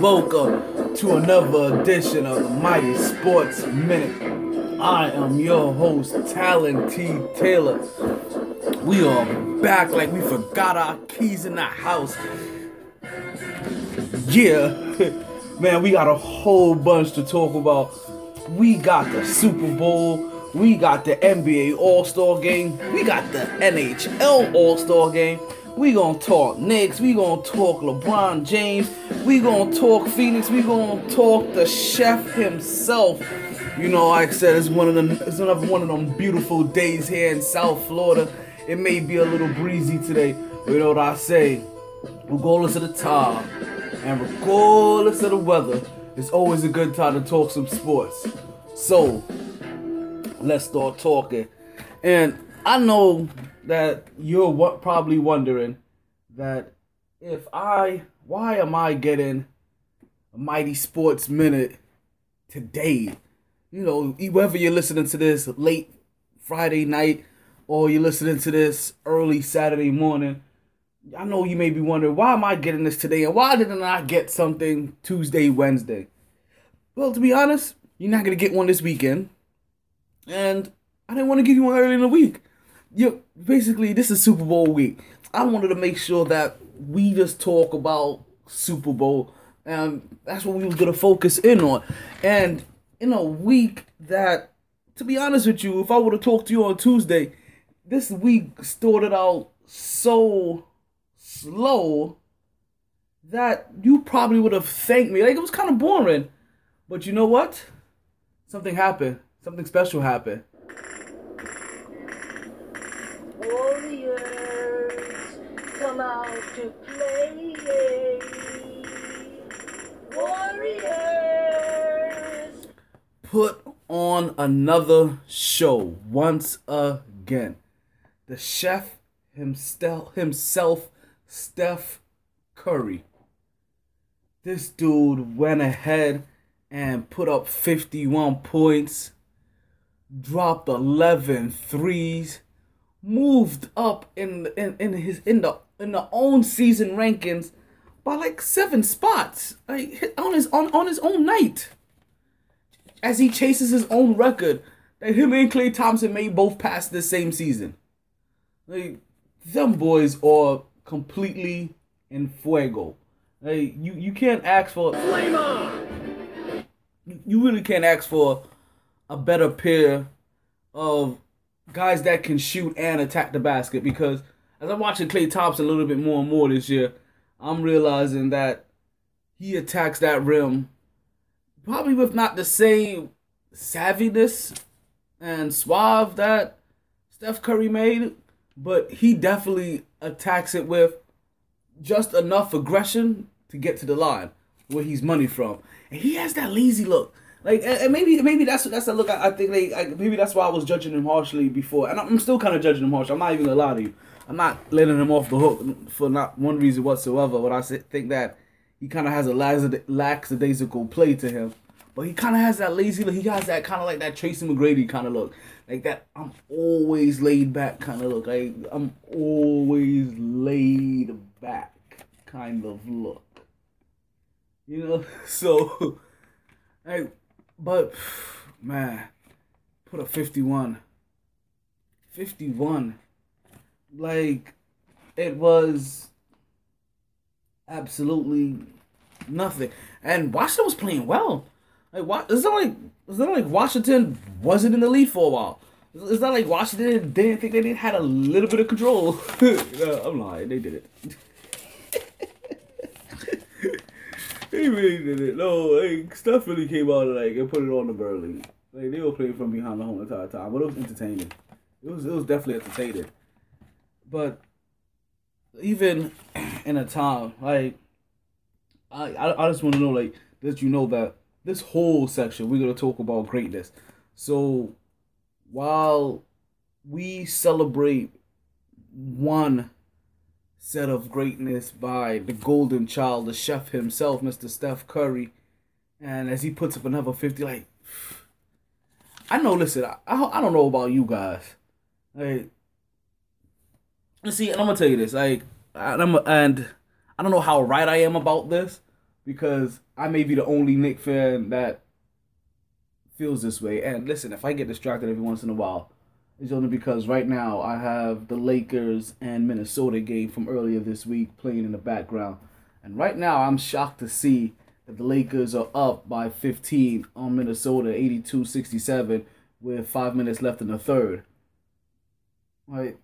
welcome to another edition of the Mighty Sports Minute. I am your host, Talon T. Taylor. We are back like we forgot our keys in the house. Yeah, man, we got a whole bunch to talk about. We got the Super Bowl. We got the NBA All Star game. We got the NHL All Star game. We gonna talk Knicks. We gonna talk LeBron James. We gonna talk Phoenix. We gonna talk the chef himself. You know, like I said, it's one of them. It's another one of them beautiful days here in South Florida. It may be a little breezy today, but you know what I say. Regardless of the time and regardless of the weather, it's always a good time to talk some sports. So, let's start talking. And I know that you're what probably wondering that if I why am I getting a mighty sports minute today? You know, whether you're listening to this late Friday night or you're listening to this early Saturday morning, I know you may be wondering why am I getting this today and why didn't I get something Tuesday, Wednesday? Well, to be honest, you're not gonna get one this weekend and I didn't want to give you one early in the week. You basically this is Super Bowl week. I wanted to make sure that we just talk about Super Bowl, and that's what we were gonna focus in on. And in a week that, to be honest with you, if I would have talked to you on Tuesday, this week started out so slow that you probably would have thanked me. Like it was kind of boring, but you know what? Something happened Something special happened. Warriors, to play. Warriors. Put on another show once again. The chef himself, himself Steph Curry. This dude went ahead and put up 51 points dropped 11 threes, moved up in in, in his in the in the own season rankings by like seven spots, like on his on, on his own night. As he chases his own record that him and Klay Thompson may both pass the same season. Like them boys are completely in fuego. Like you you can't ask for flame. You really can't ask for a better pair of guys that can shoot and attack the basket because as I'm watching Klay Thompson a little bit more and more this year, I'm realizing that he attacks that rim probably with not the same savviness and suave that Steph Curry made, but he definitely attacks it with just enough aggression to get to the line where he's money from. And he has that lazy look. Like, and maybe maybe that's that's a look. I, I think they maybe that's why I was judging him harshly before, and I'm still kind of judging him harsh. I'm not even gonna lie to you. I'm not letting him off the hook for not one reason whatsoever. But I think that he kind of has a lackadaisical play to him, but he kind of has that lazy. look. He has that kind of like that Tracy McGrady kind of look, like that. I'm always laid back kind of look. Like I'm always laid back kind of look. You know, so. Like, but man, put a 51. 51. Like it was absolutely nothing. And Washington was playing well. Like what is that like is that like Washington wasn't in the lead for a while? Is that like Washington didn't think they had a little bit of control? no, I'm lying, they did it. they really did it. No, like stuff really came out like and put it on the Burley. Like they were playing from behind the whole entire time, but it was entertaining. It was it was definitely entertaining. But even in a time like I I, I just want to know like that you know that this whole section we're gonna talk about greatness. So while we celebrate one set of greatness by the golden child, the chef himself, Mr. Steph Curry. And as he puts up another 50, like, I know, listen, I, I don't know about you guys. Like, see, and I'm to tell you this. Like, and I'm and I don't know how right I am about this because I may be the only Knick fan that feels this way. And listen, if I get distracted every once in a while, it's only because right now I have the Lakers and Minnesota game from earlier this week playing in the background. And right now I'm shocked to see that the Lakers are up by 15 on Minnesota 82-67 with 5 minutes left in the third. Like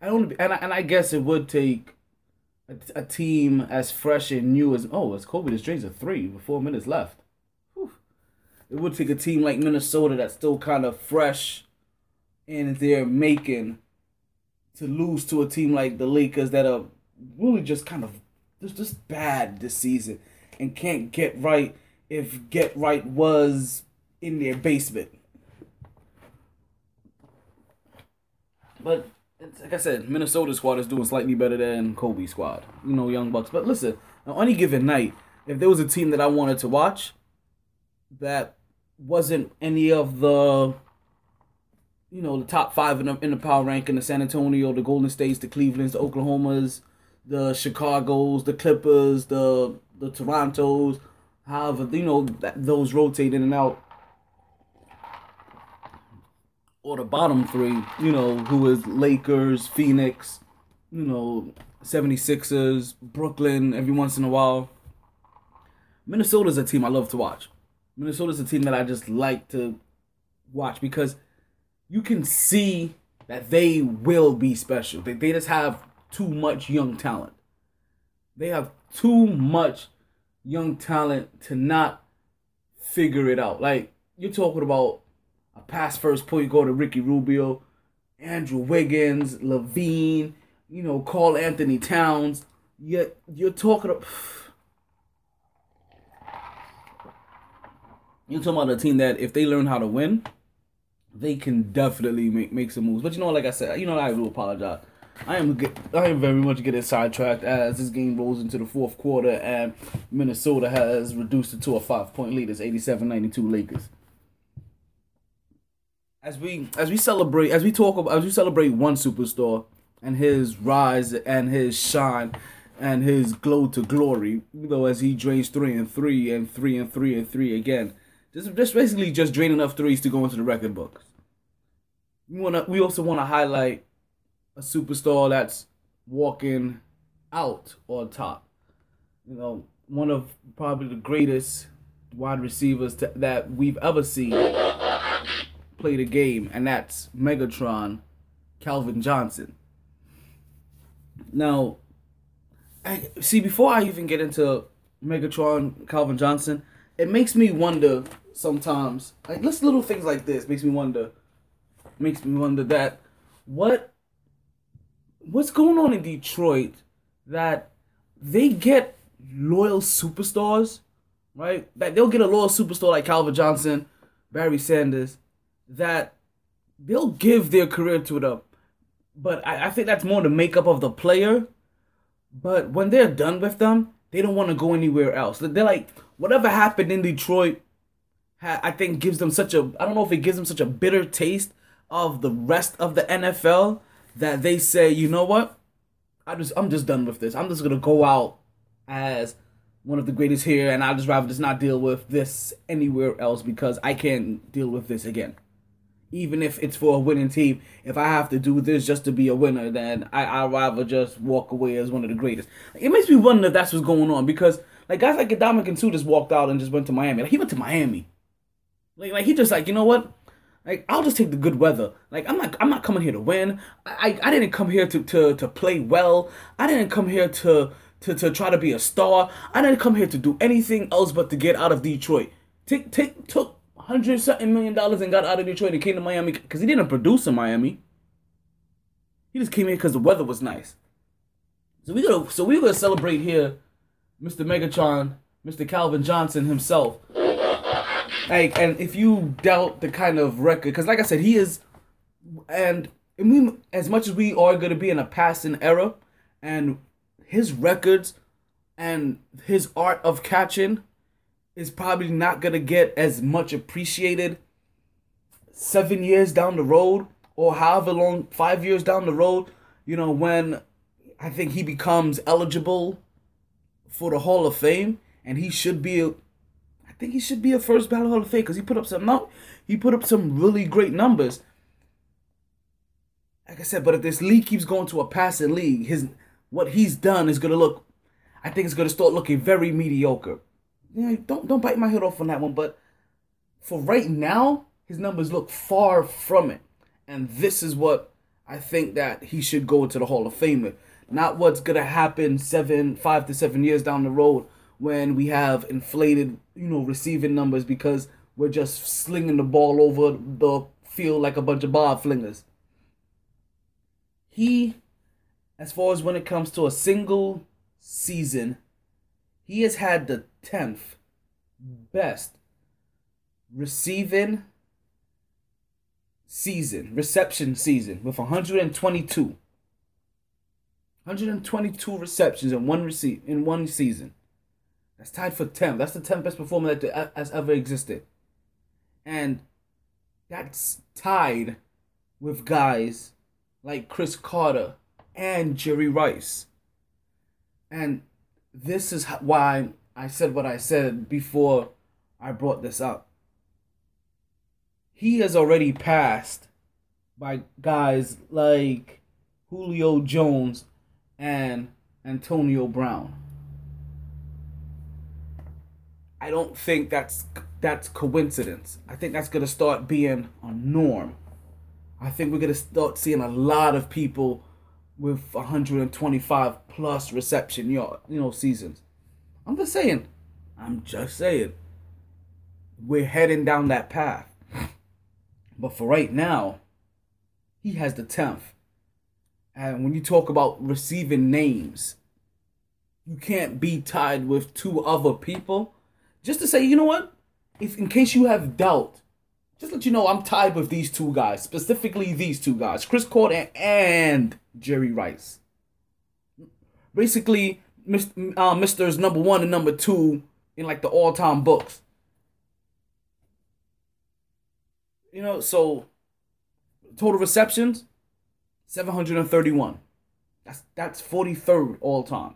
I don't and I, and I guess it would take a, a team as fresh and new as oh, as Kobe just drains a 3 with 4 minutes left. Whew. It would take a team like Minnesota that's still kind of fresh in their making to lose to a team like the Lakers that are really just kind of just just bad this season and can't get right if get right was in their basement. But like I said, Minnesota squad is doing slightly better than Kobe squad. You know, Young Bucks. But listen, on any given night, if there was a team that I wanted to watch that wasn't any of the you know the top five in the, in the power ranking the San Antonio, the Golden States, the Clevelands, the Oklahomas, the Chicago's, the Clippers, the the Toronto's, however you know that those rotate in and out. Or the bottom three, you know, who is Lakers, Phoenix, you know, 76ers, Brooklyn every once in a while. Minnesota's a team I love to watch. Minnesota's a team that I just like to watch because you can see that they will be special. They, they just have too much young talent. They have too much young talent to not figure it out. Like you're talking about pass first point go to Ricky Rubio, Andrew Wiggins, LaVine, you know, Karl-Anthony Towns. Yet you're talking about you're talking about a team that if they learn how to win, they can definitely make make some moves. But you know, like I said, you know, I do apologize. I am get, I am very much getting sidetracked as this game rolls into the fourth quarter and Minnesota has reduced it to a five point lead. It's 87-92 Lakers. As we as we celebrate as we talk about as we celebrate one superstar and his rise and his shine and his glow to glory, you know, as he drains three and three and three and three and three again. Just just basically just drain enough threes to go into the record books. We wanna we also wanna highlight a superstar that's walking out on top. You know, one of probably the greatest wide receivers to, that we've ever seen the game, and that's Megatron, Calvin Johnson. Now, I, see, before I even get into Megatron, Calvin Johnson, it makes me wonder sometimes, like, just little things like this makes me wonder, makes me wonder that what what's going on in Detroit that they get loyal superstars, right? That they'll get a loyal superstar like Calvin Johnson, Barry Sanders, that they'll give their career to them. But I, I think that's more the makeup of the player. But when they're done with them, they don't want to go anywhere else. They're like, whatever happened in Detroit, I think gives them such a, I don't know if it gives them such a bitter taste of the rest of the NFL that they say, you know what? I just I'm just done with this. I'm just gonna go out as one of the greatest here, and I'd just rather just not deal with this anywhere else because I can't deal with this again. Even if it's for a winning team, if I have to do this just to be a winner, then I I'd rather just walk away as one of the greatest. It makes me wonder if that's what's going on because like guys like Ndamukong Suh just walked out and just went to Miami. Like he went to Miami. Like like he just like you know what like I'll just take the good weather. Like I'm not I'm not coming here to win. I I, I didn't come here to, to to play well. I didn't come here to to to try to be a star. I didn't come here to do anything else but to get out of Detroit. Take take took hundred something million dollars and got out of Detroit and came to Miami because he didn't produce in Miami. He just came here because the weather was nice. So we gonna so we gonna celebrate here, Mr. Megatron, Mr. Calvin Johnson himself. Like, and if you doubt the kind of record, because like I said, he is, and we, as much as we are to be in a passing era, and his records and his art of catching is probably not going to get as much appreciated seven years down the road or however long, five years down the road, you know, when I think he becomes eligible for the Hall of Fame, and he should be a. I think he should be a first ballot Hall of Fame because he put up some no, he put up some really great numbers. Like I said, but if this league keeps going to a passing league, his what he's done is gonna look. I think it's gonna start looking very mediocre. Yeah, don't don't bite my head off on that one, but for right now, his numbers look far from it, and this is what I think that he should go into the Hall of Fame with. Not what's gonna happen seven, five to seven years down the road when we have inflated, you know, receiving numbers because we're just slinging the ball over the field like a bunch of bob flingers. He, as far as when it comes to a single season, he has had the tenth best receiving season, reception season with 122. 122 receptions in one receive in one season. That's tied for 10th. That's the 10th best performer that has ever existed. And that's tied with guys like Cris Carter and Jerry Rice. And this is why I said what I said before I brought this up. He has already passed by guys like Julio Jones and Antonio Brown. I don't think that's that's coincidence. I think that's gonna start being a norm. I think we're gonna start seeing a lot of people with 125 plus reception yard, you know, seasons. I'm just saying. I'm just saying. We're heading down that path. But for right now, he has the 10th. And when you talk about receiving names, you can't be tied with two other people. Just to say, you know what? If in case you have doubt, just let you know I'm tied with these two guys, specifically these two guys, Cris Carter and Jerry Rice. Basically, Mr. Uh, Mr.'s number one and number two in like the all-time books. You know, so total receptions, 731. That's that's 43rd all time.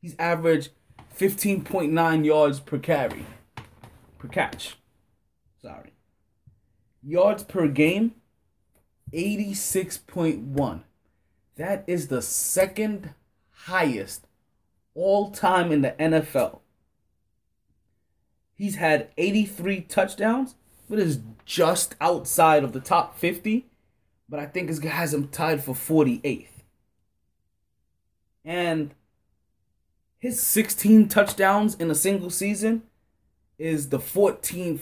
He's averaged 15.9 yards per carry. Per catch. Sorry. Yards per game, 86.1. That is the second highest all time in the NFL. He's had 83 touchdowns, but is just outside of the top 50. But I think it has him tied for 48th. And his 16 touchdowns in a single season is the 14th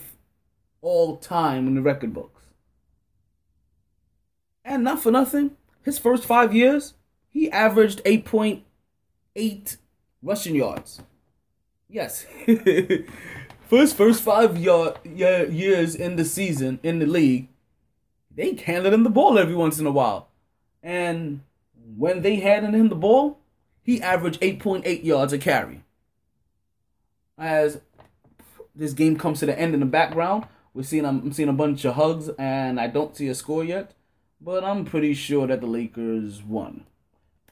all time in the record books. And not for nothing, his first five years, he averaged 8.8 rushing yards. Yes. for his first five yard, years in the season, in the league, they handed him the ball every once in a while. And when they handed him the ball, he averaged 8.8 yards a carry. As this game comes to the end in the background, we're seeing I'm seeing a bunch of hugs, and I don't see a score yet, but I'm pretty sure that the Lakers won.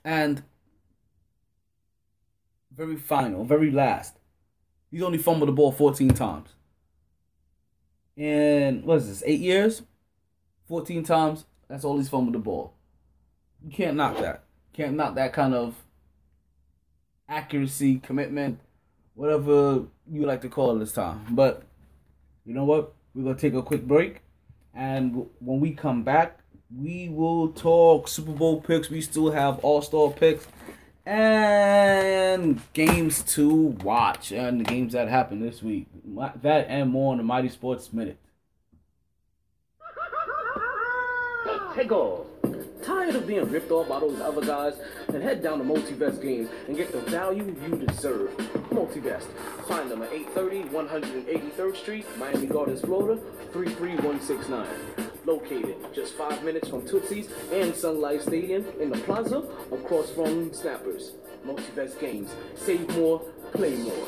And very final, very last, he's only fumbled the ball 14 times. And what is this? Eight years, 14 times. That's all he's fumbled the ball. You can't knock that. Can't knock that kind of accuracy, commitment, whatever you like to call it this time. But you know what? We're gonna take a quick break, and when we come back, we will talk Super Bowl picks. We still have All Star picks and games to watch and the games that happened this week. That and more on the Mighty Sports Minute. Take off. Tired of being ripped off by those other guys? Then head down to Multivest Games and get the value you deserve. Multivest. Find them at 830 183rd Street, Miami Gardens, Florida, 33169. Located just five minutes from Tootsie's and Sun Life Stadium in the plaza across from Snappers. Multivest Games. Save more, play more.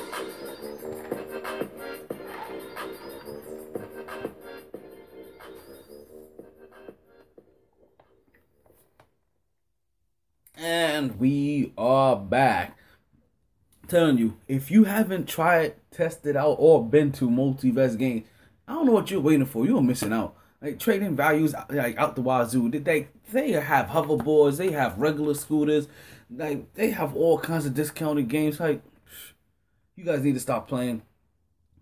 And we are back. Telling you, if you haven't tried, tested out, or been to multiverse games, I don't know what you're waiting for. You're missing out. Like trading values like out the wazoo. They they have hoverboards, they have regular scooters, like they have all kinds of discounted games. Like you guys need to stop playing.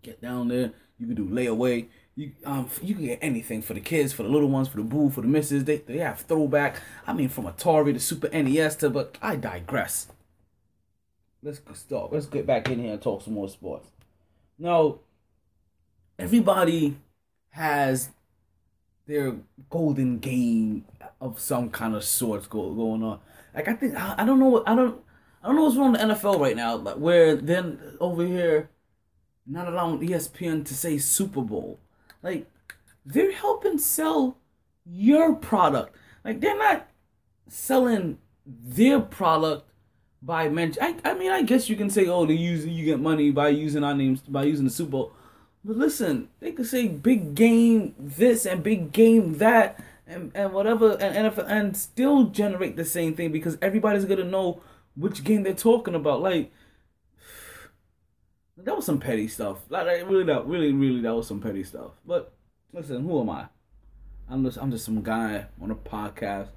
Get down there. You can do layaway. You um you can get anything for the kids, for the little ones, for the boo, for the misses. They they have throwback. I mean from Atari to Super NES to but I digress. Let's stop. Let's get back in here and talk some more sports. Now, everybody has their golden game of some kind of sorts go, going on. Like I think I, I don't know what I don't I don't know what's wrong with the NFL right now. Like where then over here, not allowing ESPN to say Super Bowl. Like they're helping sell your product. Like they're not selling their product by mention. I, I mean I guess you can say oh they use you get money by using our names by using the Super Bowl. But listen, they could say big game this and big game that and, and whatever and NFL and still generate the same thing because everybody's gonna know which game they're talking about. Like that was some petty stuff. Like, really that really, really that was some petty stuff. But listen, who am I? I'm just I'm just some guy on a podcast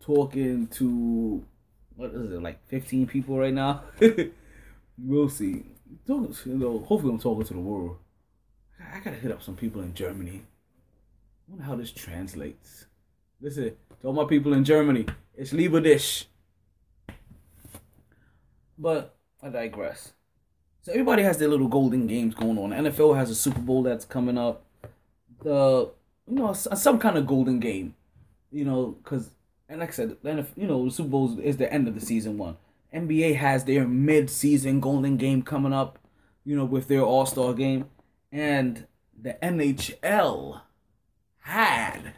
talking to what is it, like fifteen people right now? we'll see. Talking, you know, hopefully I'm talking to the world. I gotta hit up some people in Germany. I wonder how this translates. Listen, to all my people in Germany, it's Lieber Dish. But I digress. So everybody has their little golden games going on. NFL has a Super Bowl that's coming up. The you know some kind of golden game, you know, because and like I said, NFL, you know the Super Bowl is the end of the season one. NBA has their mid-season golden game coming up, you know, with their All Star game, and the NHL had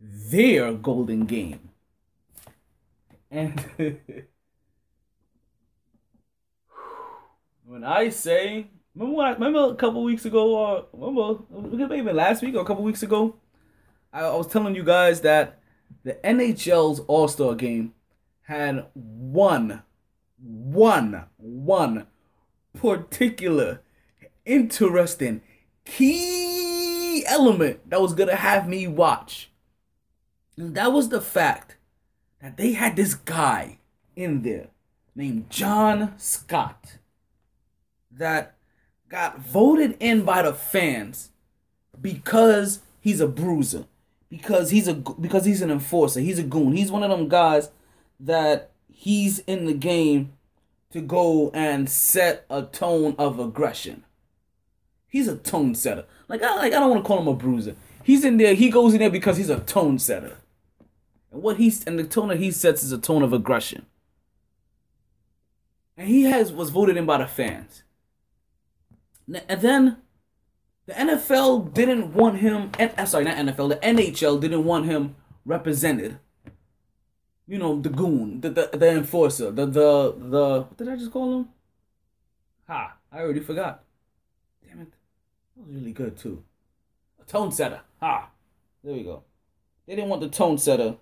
their golden game. And when I say, remember what? I, remember a couple weeks ago, or remember maybe last week or a couple weeks ago, I, I was telling you guys that the NHL's All Star game had one, one, one particular interesting key element that was gonna have me watch. And that was the fact that they had this guy in there named John Scott that got voted in by the fans because he's a bruiser, because he's a because he's an enforcer, he's a goon. He's one of them guys that he's in the game to go and set a tone of aggression. He's a tone setter. Like I like I don't want to call him a bruiser. He's in there. He goes in there because he's a tone setter. And what he's and the tone that he sets is a tone of aggression. And he has was voted in by the fans. And then the NFL didn't want him. And sorry, not NFL. The NHL didn't want him represented. You know, the goon, the the, the enforcer, the the the. What did I just call him? Ha! I already forgot. That was really good too. A tone setter. Ha! There we go. They didn't want the tone setter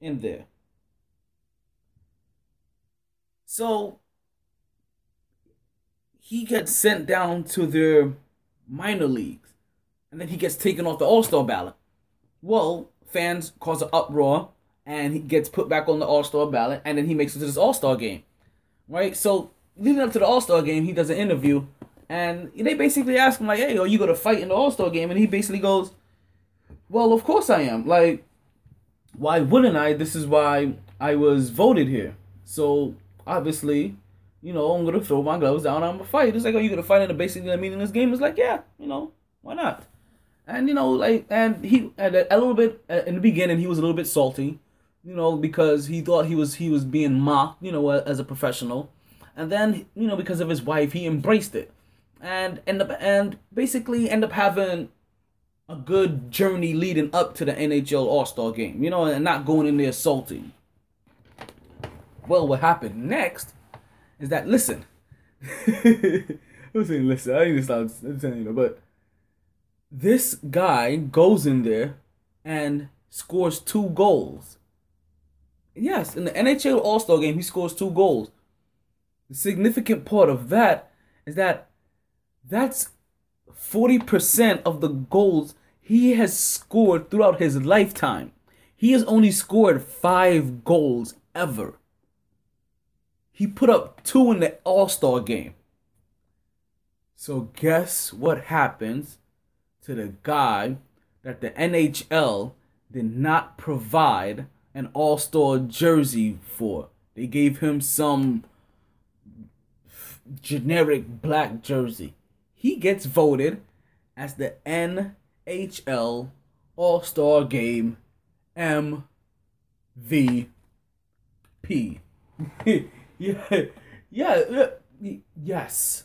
in there. So he gets sent down to their minor leagues, and then he gets taken off the All Star ballot. Well, fans cause an uproar, and he gets put back on the All Star ballot, and then he makes it to this All Star game, right? So leading up to the All Star game, he does an interview, and they basically ask him like, "Hey, are you gonna fight in the All Star game?" And he basically goes, "Well, of course I am. Like, why wouldn't I? This is why I was voted here. So obviously." you know, I'm gonna throw my gloves down. I'm gonna fight. It's like, are you gonna fight in a basically a meaningless game? It's like, yeah, you know, why not? And you know, like, and he at a, a little bit uh, in the beginning, he was a little bit salty, you know, because he thought he was he was being mocked, you know, as a professional, and then you know because of his wife, he embraced it, and end up and basically end up having a good journey leading up to the NHL All Star game, you know, and not going in there salty. Well, what happened next is that listen. Saying listen. I need to stop telling you, but this guy goes in there and scores two goals Yes, in the NHL All Star game, he scores two goals. The significant part of that is that that's 40% of the goals he has scored throughout his lifetime. He has only scored five goals ever. He put up two in the All Star game. So, guess what happens to the guy that the NHL did not provide an All Star jersey for? They gave him some generic black jersey. He gets voted as the NHL All Star Game MVP. yeah, yeah, yes.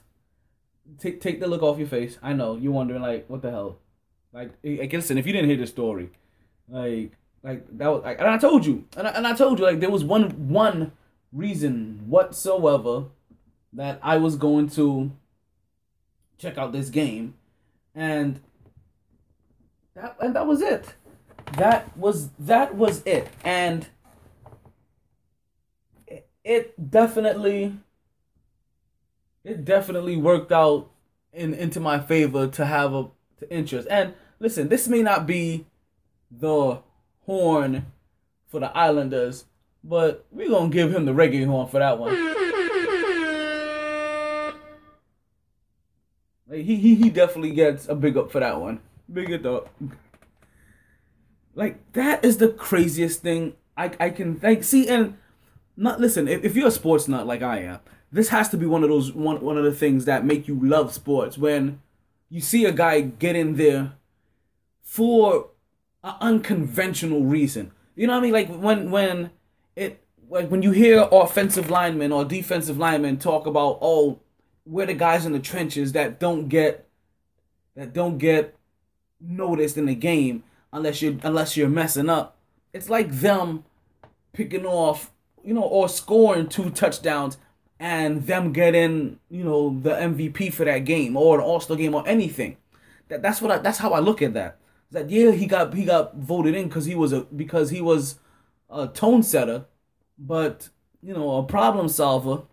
Take take the look off your face. I know you're wondering like, what the hell? Like, like listen, if you didn't hear the story, like, like that was, like, and I told you, and I, and I told you, like, there was one one reason whatsoever that I was going to check out this game, and that and that was it. That was that was it, and it, it definitely it definitely worked out in into my favor to have a to interest. And listen, this may not be the horn for the Islanders, but we're gonna give him the reggae horn for that one. Like, he, he he definitely gets a big up for that one. Big up. Like that is the craziest thing I I can like see and not listen. If, if you're a sports nut like I am, this has to be one of those one one of the things that make you love sports when you see a guy get in there for an unconventional reason. You know what I mean? Like when when it like when you hear offensive linemen or defensive linemen talk about oh we're the guys in the trenches that don't get that don't get noticed in the game unless you unless you're messing up. It's like them picking off, you know, or scoring two touchdowns and them getting, you know, the MVP for that game or an All-Star game or anything. That that's what I, that's how I look at that. That yeah, he got he got voted in because he was a because he was a tone setter, but you know, a problem solver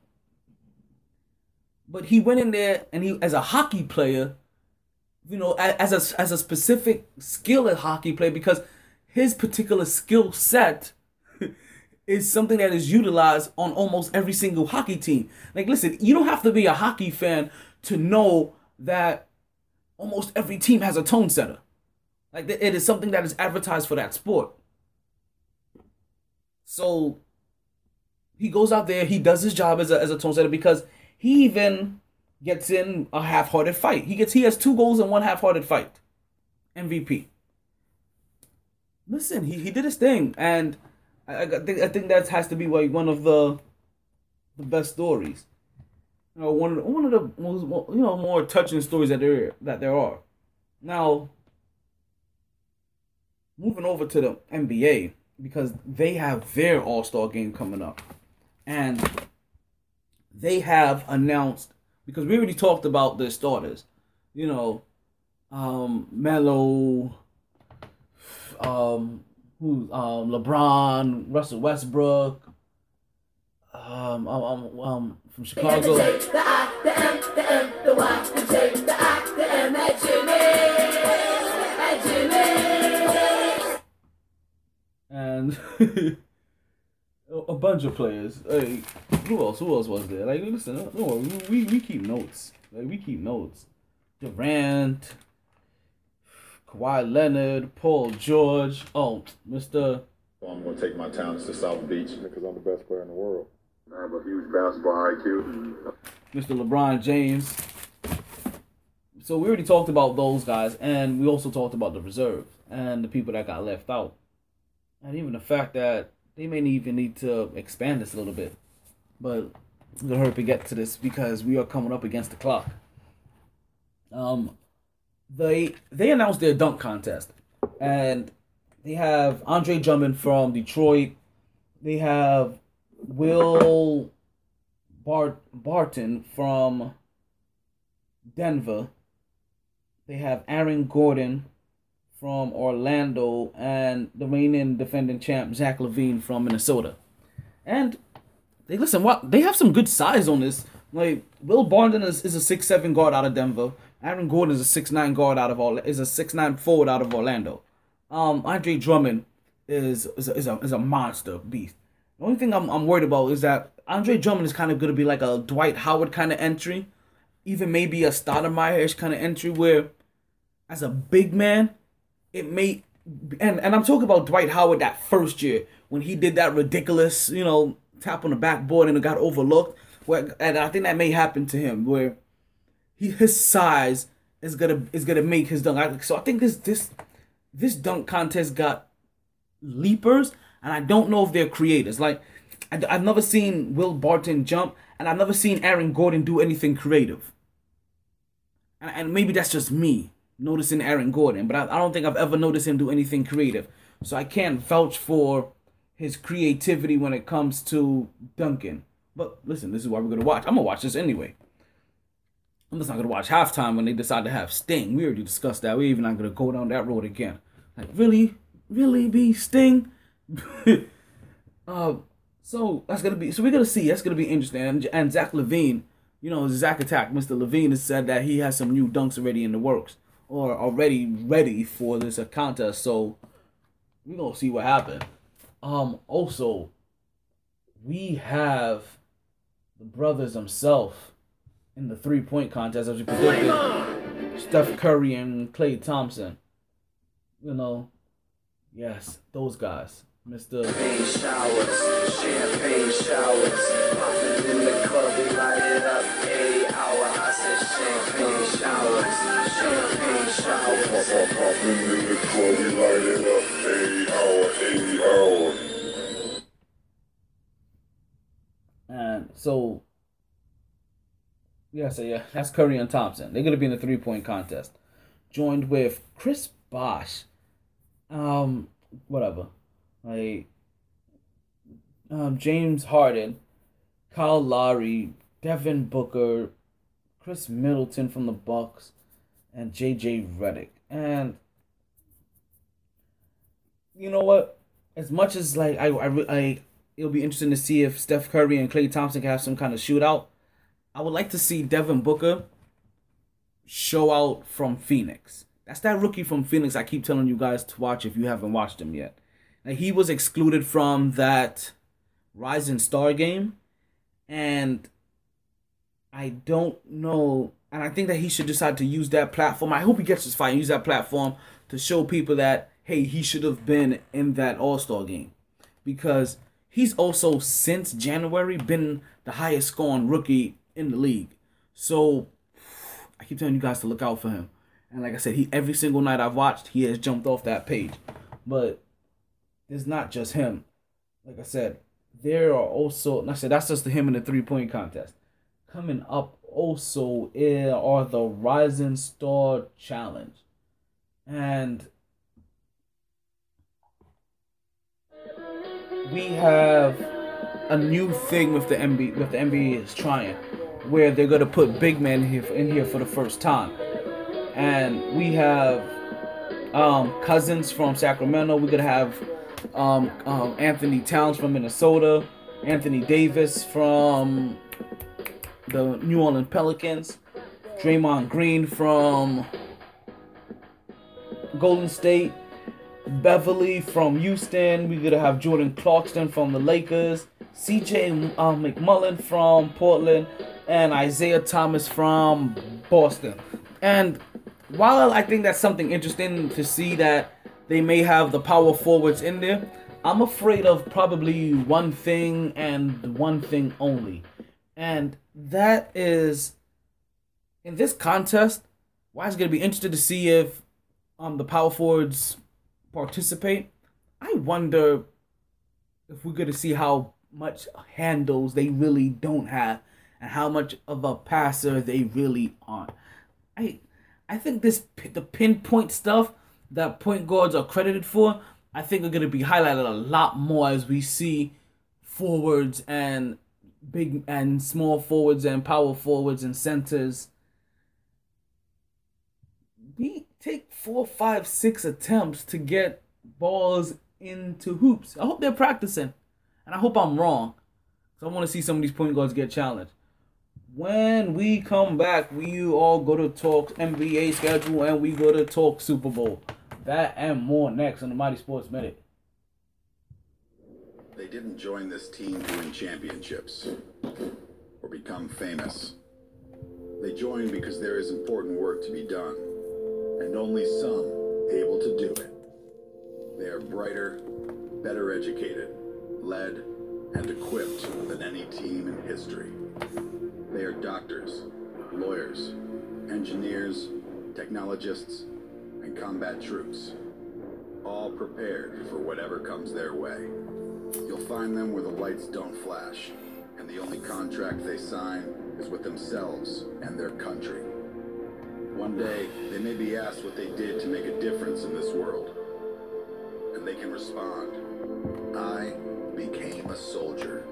but he went in there and he as a hockey player you know as a as a specific skill at hockey player because his particular skill set is something that is utilized on almost every single hockey team. Like listen you don't have to be a hockey fan to know that almost every team has a tone setter. Like it is something that is advertised for that sport. So he goes out there he does his job as a, as a tone setter because he even gets in a half-hearted fight. He gets he has two goals in one half-hearted fight. MVP. Listen, he, he did his thing, and I, I think I think that has to be like one of the the best stories. You know, one of the, one of the most you know more touching stories that there that there are. Now, moving over to the NBA because they have their All Star game coming up, and they have announced because we already talked about the starters. You know, um, Melo, um, who, um, LeBron, Russell Westbrook, um, um, um, um from Chicago. The I, the M, the M, the Y, the J, the I, the M, that Jimmy, that Jimmy. And a bunch of players. Like who else? Who else was there? Like listen, uh, no, we we keep notes. Like we keep notes. Durant, Kawhi Leonard, Paul George. Oh, Mister. Well, I'm gonna take my talents to South Beach because I'm the best player in the world. I have a huge basketball IQ. Mr. LeBron James. So we already talked about those guys, and we also talked about the reserve and the people that got left out, and even the fact that they may even need to expand this a little bit. But we're gonna hurry up and get to this because we are coming up against the clock. Um, they they announced their dunk contest, and they have Andre Drummond from Detroit. They have Will Bart Barton from Denver. They have Aaron Gordon from Orlando and the reigning defending champ Zach LaVine from Minnesota. And they listen. What they have some good size on this. Like Will Barton is, is a six seven guard out of Denver. Aaron Gordon is a six nine guard out of all is a six nine forward out of Orlando. Um, Andre Drummond is is a, is a, is a monster beast. The only thing I'm, I'm worried about is that Andre Drummond is kind of going to be like a Dwight Howard kind of entry, even maybe a Stoudemire-ish kind of entry where, as a big man, it may, and, and I'm talking about Dwight Howard that first year when he did that ridiculous, you know, tap on the backboard and it got overlooked. Where, and I think that may happen to him where he his size is gonna is gonna make his dunk. So I think this this this dunk contest got leapers, and I don't know if they're creators. Like, I, I've never seen Will Barton jump, and I've never seen Aaron Gordon do anything creative. And, and maybe that's just me noticing Aaron Gordon, but I, I don't think I've ever noticed him do anything creative. So I can't vouch for his creativity when it comes to dunking. But listen, this is why we're gonna watch. I'm gonna watch this anyway. I'm just not gonna watch halftime when they decide to have Sting. We already discussed that. We're even not gonna go down that road again. Like, really? Really be Sting? uh, so that's gonna be so we're gonna see. That's gonna be interesting. And, and Zach LaVine, you know, Zach Attack, Mr. LaVine has said that he has some new dunks already in the works or already ready for this contest. So we're gonna see what happens. Um, also, we have the brothers themselves in the three point contest as we predicted. Steph Curry and Klay Thompson. You know, yes, those guys. Mr. Champagne showers, champagne showers, popping in the club, we light it up hour. I said champagne showers, champagne And so yeah, so yeah, that's Curry and Thompson. They're gonna be in the three point contest, joined with Chris Bosh, um, whatever, like, um, James Harden, Kyle Lowry, Devin Booker, Khris Middleton from the Bucks, and JJ Redick. And you know what? As much as like I I, I it'll be interesting to see if Steph Curry and Klay Thompson can have some kind of shootout. I would like to see Devin Booker show out from Phoenix. That's that rookie from Phoenix I keep telling you guys to watch if you haven't watched him yet. Now, he was excluded from that Rising Star game, and I don't know. And I think that he should decide to use that platform. I hope he gets his fight use that platform to show people that, hey, he should have been in that All Star game. Because he's also, since January, been the highest scoring rookie in the league. So I keep telling you guys to look out for him. And like I said, he every single night I've watched, he has jumped off that page. But it's not just him. Like I said, there are also I said that's just to him in the three point contest. Coming up also are the Rising Star Challenge. And we have a new thing with the NBA with the NBA is trying where they're gonna put big men here in here for the first time, and we have um, Cousins from Sacramento. We're gonna have um, um, Anthony Towns from Minnesota, Anthony Davis from the New Orleans Pelicans, Draymond Green from Golden State, Beverley from Houston. We're gonna have Jordan Clarkson from the Lakers, CJ um, McCollum from Portland, and Isaiah Thomas from Boston. And while I think that's something interesting to see that they may have the power forwards in there, I'm afraid of probably one thing and one thing only. And that is in this contest, why is going to be interested to see if um the power forwards participate. I wonder if we're going to see how much handles they really don't have and how much of a passer they really aren't. I I think this the pinpoint stuff that point guards are credited for, I think are going to be highlighted a lot more as we see forwards and big and small forwards and power forwards and centers. We take four, five, six attempts to get balls into hoops. I hope they're practicing, and I hope I'm wrong. So I want to see some of these point guards get challenged. When we come back, we all go to talk NBA schedule and we go to talk Super Bowl. That and more next on the Mighty Sports Minute. They didn't join this team to win championships or become famous. They joined because there is important work to be done, and only some able to do it. They are brighter, better educated, led, and equipped than any team in history. They are doctors, lawyers, engineers, technologists, and combat troops, all prepared for whatever comes their way. You'll find them where the lights don't flash, and the only contract they sign is with themselves and their country. One day, they may be asked what they did to make a difference in this world. And they can respond, I became a soldier.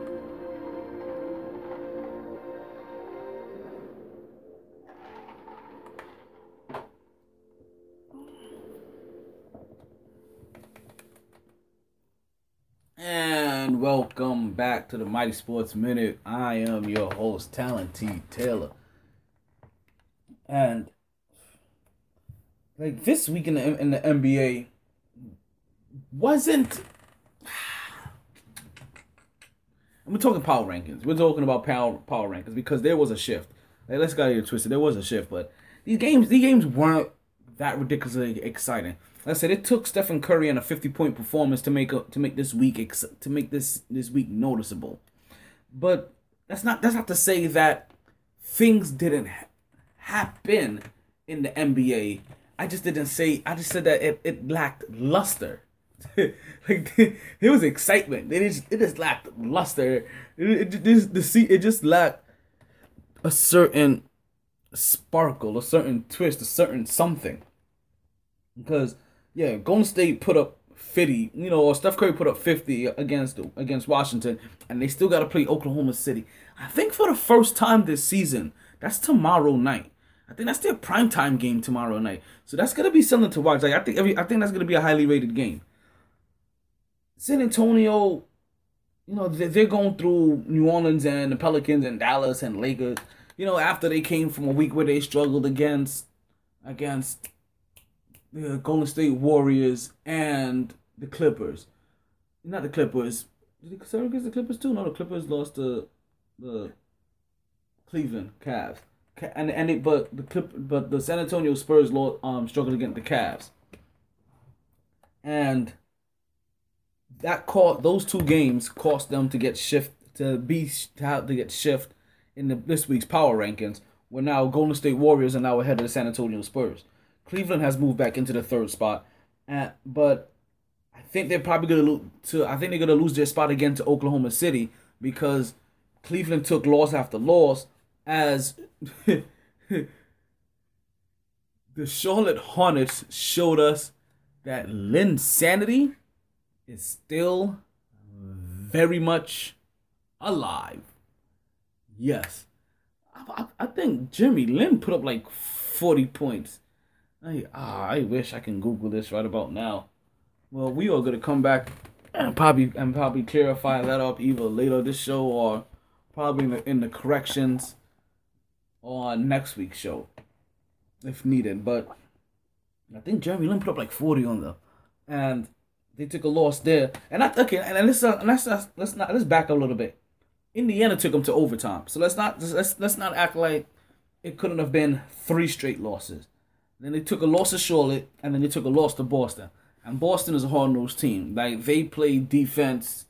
Welcome back to the Mighty Sports Minute. I am your host, Talent T. Taylor. And like this week in the in the NBA wasn't. We're talking power rankings. We're talking about power power rankings because there was a shift. Like, let's get it twisted. There was a shift, but these games these games weren't that ridiculously exciting. I said it took Stephen Curry and a 50 point performance to make a, to make this week ex- to make this this week noticeable. But that's not that's not to say that things didn't ha- happen in the NBA. I just didn't say I just said that it, it lacked luster. like there was excitement. It just it just lacked luster. It, it, it the see it just lacked a certain sparkle, a certain twist, a certain something. Because yeah, Golden State put up 50, you know, or Steph Curry put up 50 against against Washington, and they still got to play Oklahoma City. I think for the first time this season, that's tomorrow night. I think that's their primetime game tomorrow night. So that's gonna be something to watch. Like I think every, I think that's gonna be a highly rated game. San Antonio, you know, they're going through New Orleans and the Pelicans and Dallas and Lakers. You know, after they came from a week where they struggled against against the Golden State Warriors and the Clippers. Not the Clippers. Did the against the Clippers too? No, the Clippers lost to the Cleveland Cavs. And and it, but the Clip, but the San Antonio Spurs lost, um struggled against the Cavs. And that caught those two games cost them to get shift to be to have to get shift in the this week's power rankings. We're now Golden State Warriors are now ahead of the San Antonio Spurs. Cleveland has moved back into the third spot, and, but I think they're probably gonna lose to. I think they're gonna lose their spot again to Oklahoma City because Cleveland took loss after loss as the Charlotte Hornets showed us that Linsanity is still very much alive. Yes. I, I, I think Jeremy Lin put up like 40 points. I, ah, I wish I can Google this right about now. Well, we are gonna come back and probably and probably clarify that up either later this show or probably in the, in the corrections on next week's show if needed. But I think Jeremy Lin put up like forty on them, and they took a loss there. And I okay, and let's uh, let's let's let's not let's back up a little bit. Indiana took them to overtime, so let's not let's let's not act like it couldn't have been three straight losses. Then they took a loss to Charlotte, and then they took a loss to Boston. And Boston is a hard nosed team. Like they play defense.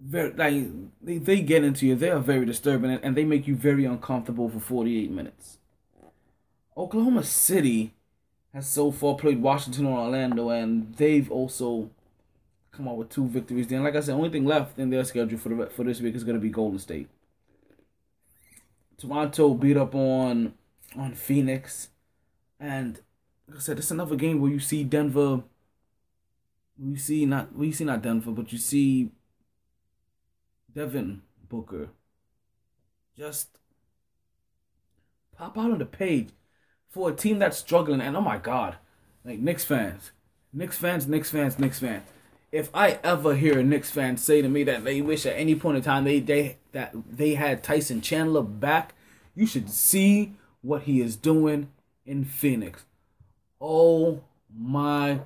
Very like they, they get into you. They are very disturbing, and they make you very uncomfortable for forty eight minutes. Oklahoma City has so far played Washington or Orlando, and they've also come out with two victories. Then, like I said, only thing left in their schedule for the for this week is going to be Golden State. Toronto beat up on on Phoenix, and like I said, it's another game where you see Denver. You see not we see not Denver, but you see Devin Booker just pop out on the page for a team that's struggling. And oh my God, like Knicks fans, Knicks fans, Knicks fans, Knicks fans. if I ever hear a Knicks fan say to me that they wish at any point in time they they that they had Tyson Chandler back, you should see what he is doing in Phoenix. Oh my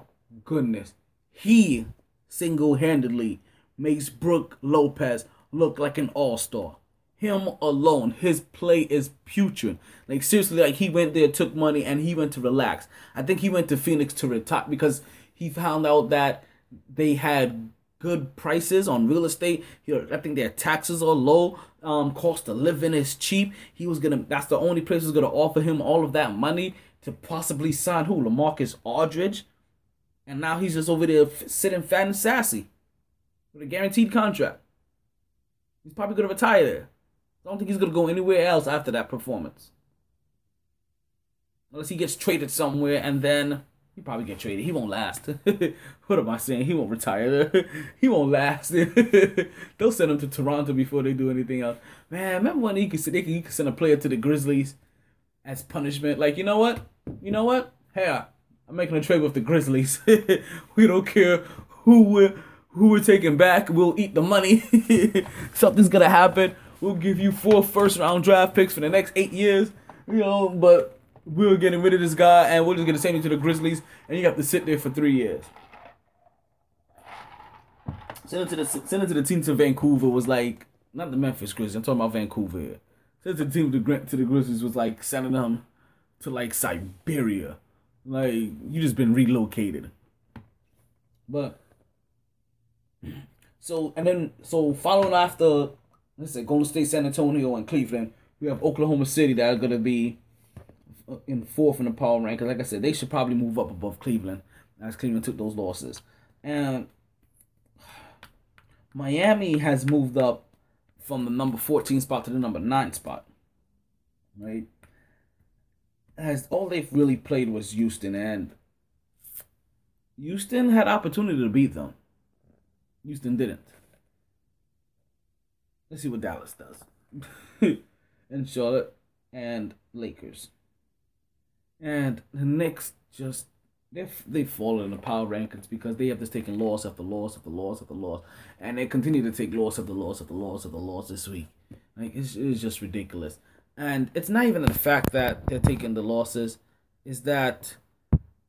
goodness. He single handedly makes Brook Lopez look like an all star. Him alone, his play is putrid. Like seriously, like he went there, took money, and he went to relax. I think he went to Phoenix to retire because he found out that they had good prices on real estate. I think their taxes are low. Um, cost of living is cheap. He was gonna. That's the only place was gonna offer him all of that money to possibly sign who LaMarcus Aldridge, and now he's just over there sitting fat and sassy with a guaranteed contract. He's probably gonna retire there. I don't think he's gonna go anywhere else after that performance, unless he gets traded somewhere and then he probably get traded. He won't last. what am I saying? He won't retire. he won't last. They'll send him to Toronto before they do anything else. Man, remember when he could they could, could send a player to the Grizzlies as punishment? Like, you know what? You know what? Hey, I'm making a trade with the Grizzlies. we don't care who we're who we're taking back. We'll eat the money. Something's gonna happen. We'll give you four first round draft picks for the next eight years. You know, but we're getting rid of this guy and we're just gonna send you to the Grizzlies and you have to sit there for three years. Send it to the send it to the team to Vancouver was like not the Memphis Grizzlies. I'm talking about Vancouver here. Send the team to the, to the Grizzlies was like sending them to like Siberia. Like you just been relocated. But so and then so following after let's say Golden State, San Antonio, and Cleveland, we have Oklahoma City that are gonna be in fourth in the power rank. Like I said, they should probably move up above Cleveland as Cleveland took those losses. And Miami has moved up from the number 14 spot to the number 9 spot. Right? As all they've really played was Houston and Houston had opportunity to beat them. Houston didn't. Let's see what Dallas does. and Charlotte and Lakers. And the Knicks just they've they've fallen in the power rankings because they have just taken loss after loss after loss after loss, and they continue to take loss after loss after loss after loss this week. Like it's, it's just ridiculous, and it's not even the fact that they're taking the losses, is that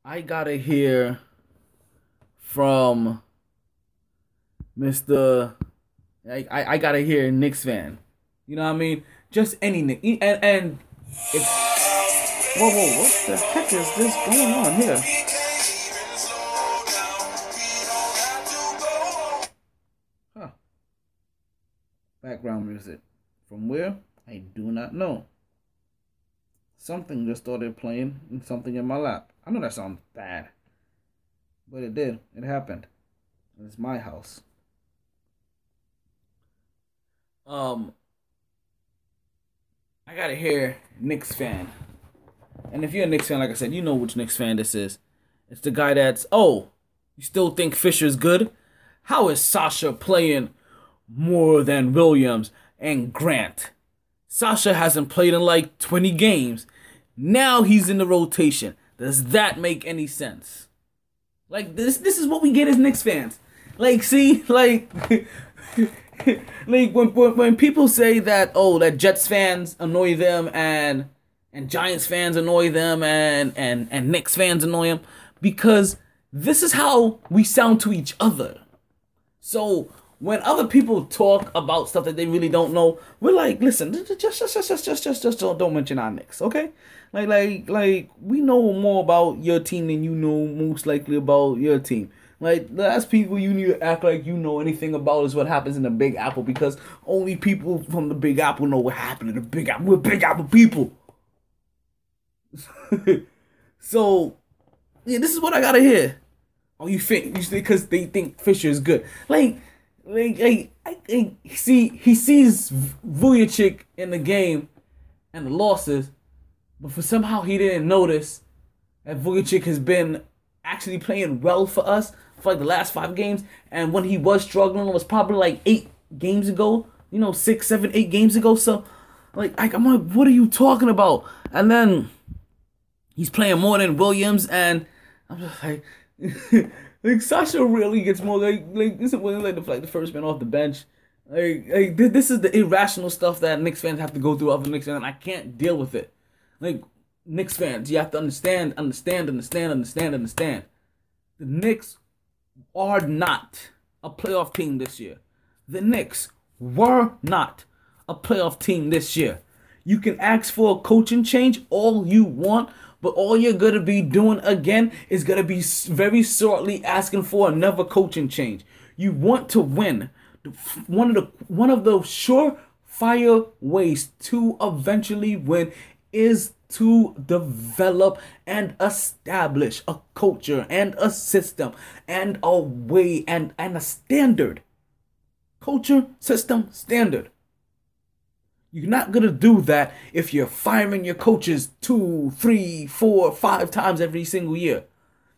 I gotta hear from Mister. I, I, I gotta hear Knicks fan. You know what I mean? Just any Nick and and Whoa, whoa, what the heck is this going on here? Huh. Background music. From where? I do not know. Something just started playing and something in my lap. I know that sounds bad. But it did. It happened. It's my house. Um I gotta hear Knicks fan. And if you're a Knicks fan, like I said, you know which Knicks fan this is. It's the guy that's, oh, you still think Fisher's good? How is Sasha playing more than Williams and Grant? Sasha hasn't played in like 20 games. Now he's in the rotation. Does that make any sense? Like this this is what we get as Knicks fans. Like see, like like when, when when people say that oh that Jets fans annoy them and and Giants fans annoy them and and and Knicks fans annoy them because this is how we sound to each other. So when other people talk about stuff that they really don't know, we're like, listen, just just just just just just just don't, don't mention our Knicks, okay? Like like like we know more about your team than you know most likely about your team. Like the last people you need to act like you know anything about is what happens in the Big Apple because only people from the Big Apple know what happened in the Big Apple. We're Big Apple people. so, yeah, this is what I gotta hear. Oh, you think you because they think Fisher is good? Like, like, like, I, I see he sees Vujacic in the game and the losses, but for somehow he didn't notice that Vujacic has been actually playing well for us for like the last five games, and when he was struggling it was probably like eight games ago. You know, six, seven, eight games ago. So, like, I'm like, what are you talking about? And then he's playing more than Williams, and I'm just like, Like Sasha really gets more like like this is like the like the first man off the bench. Like like this, this is the irrational stuff that Knicks fans have to go through. Other Knicks fans, and I can't deal with it. Like Knicks fans, you have to understand, understand, understand, understand, understand. The Knicks are not a playoff team this year. The Knicks were not a playoff team this year. You can ask for a coaching change all you want, but all you're gonna be doing again is gonna be very shortly asking for another coaching change. You want to win. One of the one of the surefire ways to eventually win is to develop and establish a culture and a system and a way and, and a standard. Culture, system, standard. You're not gonna do that if you're firing your coaches two, three, four, five times every single year.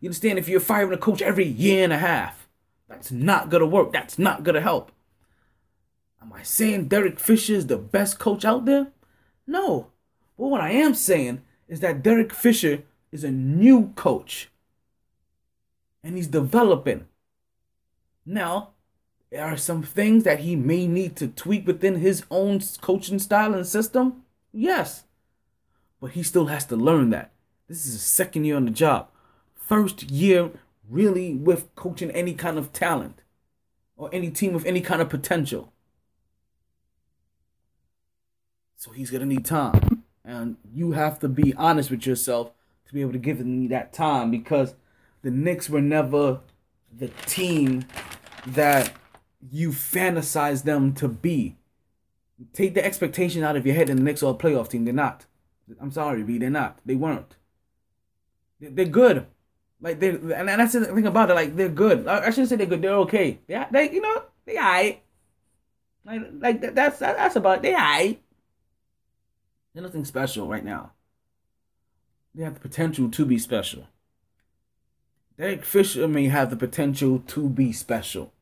You understand? If you're firing a coach every year and a half, that's not gonna work. That's not gonna help. Am I saying Derek Fisher is the best coach out there? No. But what I am saying is that Derek Fisher is a new coach. And he's developing. Now, there are some things that he may need to tweak within his own coaching style and system. Yes. But he still has to learn that. This is his second year on the job. First year really with coaching any kind of talent or any team with any kind of potential. So he's going to need time. And you have to be honest with yourself to be able to give him that time because the Knicks were never the team that you fantasize them to be. Take the expectation out of your head and the Knicks are a playoff team. They're not. I'm sorry, B. They're not. They weren't. They're good. Like they and that's the thing about it. Like they're good. I shouldn't say they're good. They're okay. They, they you know, they alright. Like like that's that's about they're alright. They're nothing special right now. They have the potential to be special. Derek Fisher may have the potential to be special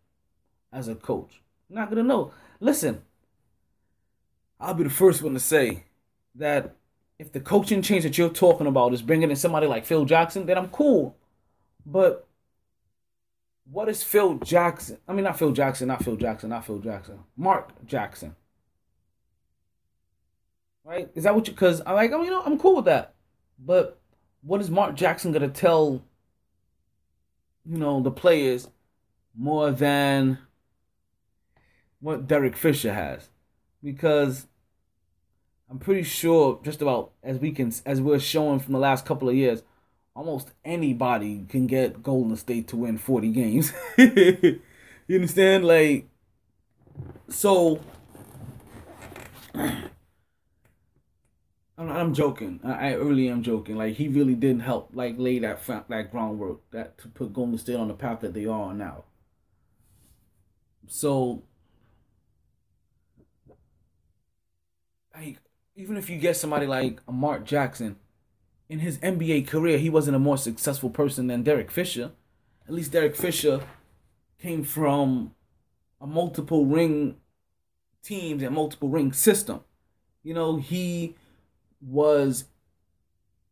as a coach. Not gonna know. Listen, I'll be the first one to say that if the coaching change that you're talking about is bringing in somebody like Phil Jackson, then I'm cool. But what is Phil Jackson? I mean, not Phil Jackson, not Phil Jackson, not Phil Jackson. Mark Jackson. Right? Is that what you? Because I'm like, I mean, you know, I'm cool with that. But what is Mark Jackson gonna tell? You know, the players more than what Derek Fisher has, because I'm pretty sure just about as we can as we're showing from the last couple of years, almost anybody can get Golden State to win 40 games. you understand? Like so I'm, joking. I, I really am joking. Like he really didn't help, like lay that that groundwork that to put Golden State on the path that they are now. So, like, even if you get somebody like Mark Jackson, in his NBA career, he wasn't a more successful person than Derek Fisher. At least Derek Fisher came from a multiple ring teams and multiple ring system. You know, he was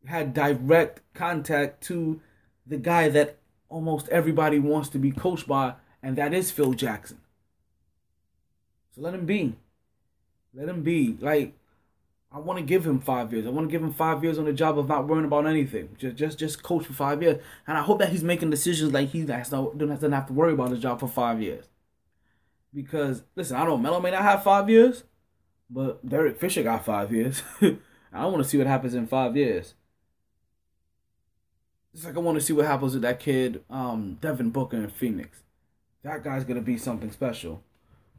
had direct contact to the guy that almost everybody wants to be coached by, and that is Phil Jackson. So let him be. Let him be. Like, I want to give him five years. I want to give him five years on the job of not worrying about anything. Just, just, just coach for five years, and I hope that he's making decisions like he doesn't have to worry about his job for five years. Because listen, I don't. Melo may not have five years, but Derek Fisher got five years. I want to see what happens in five years. It's like I want to see what happens with that kid, um, Devin Booker in Phoenix. That guy's gonna be something special.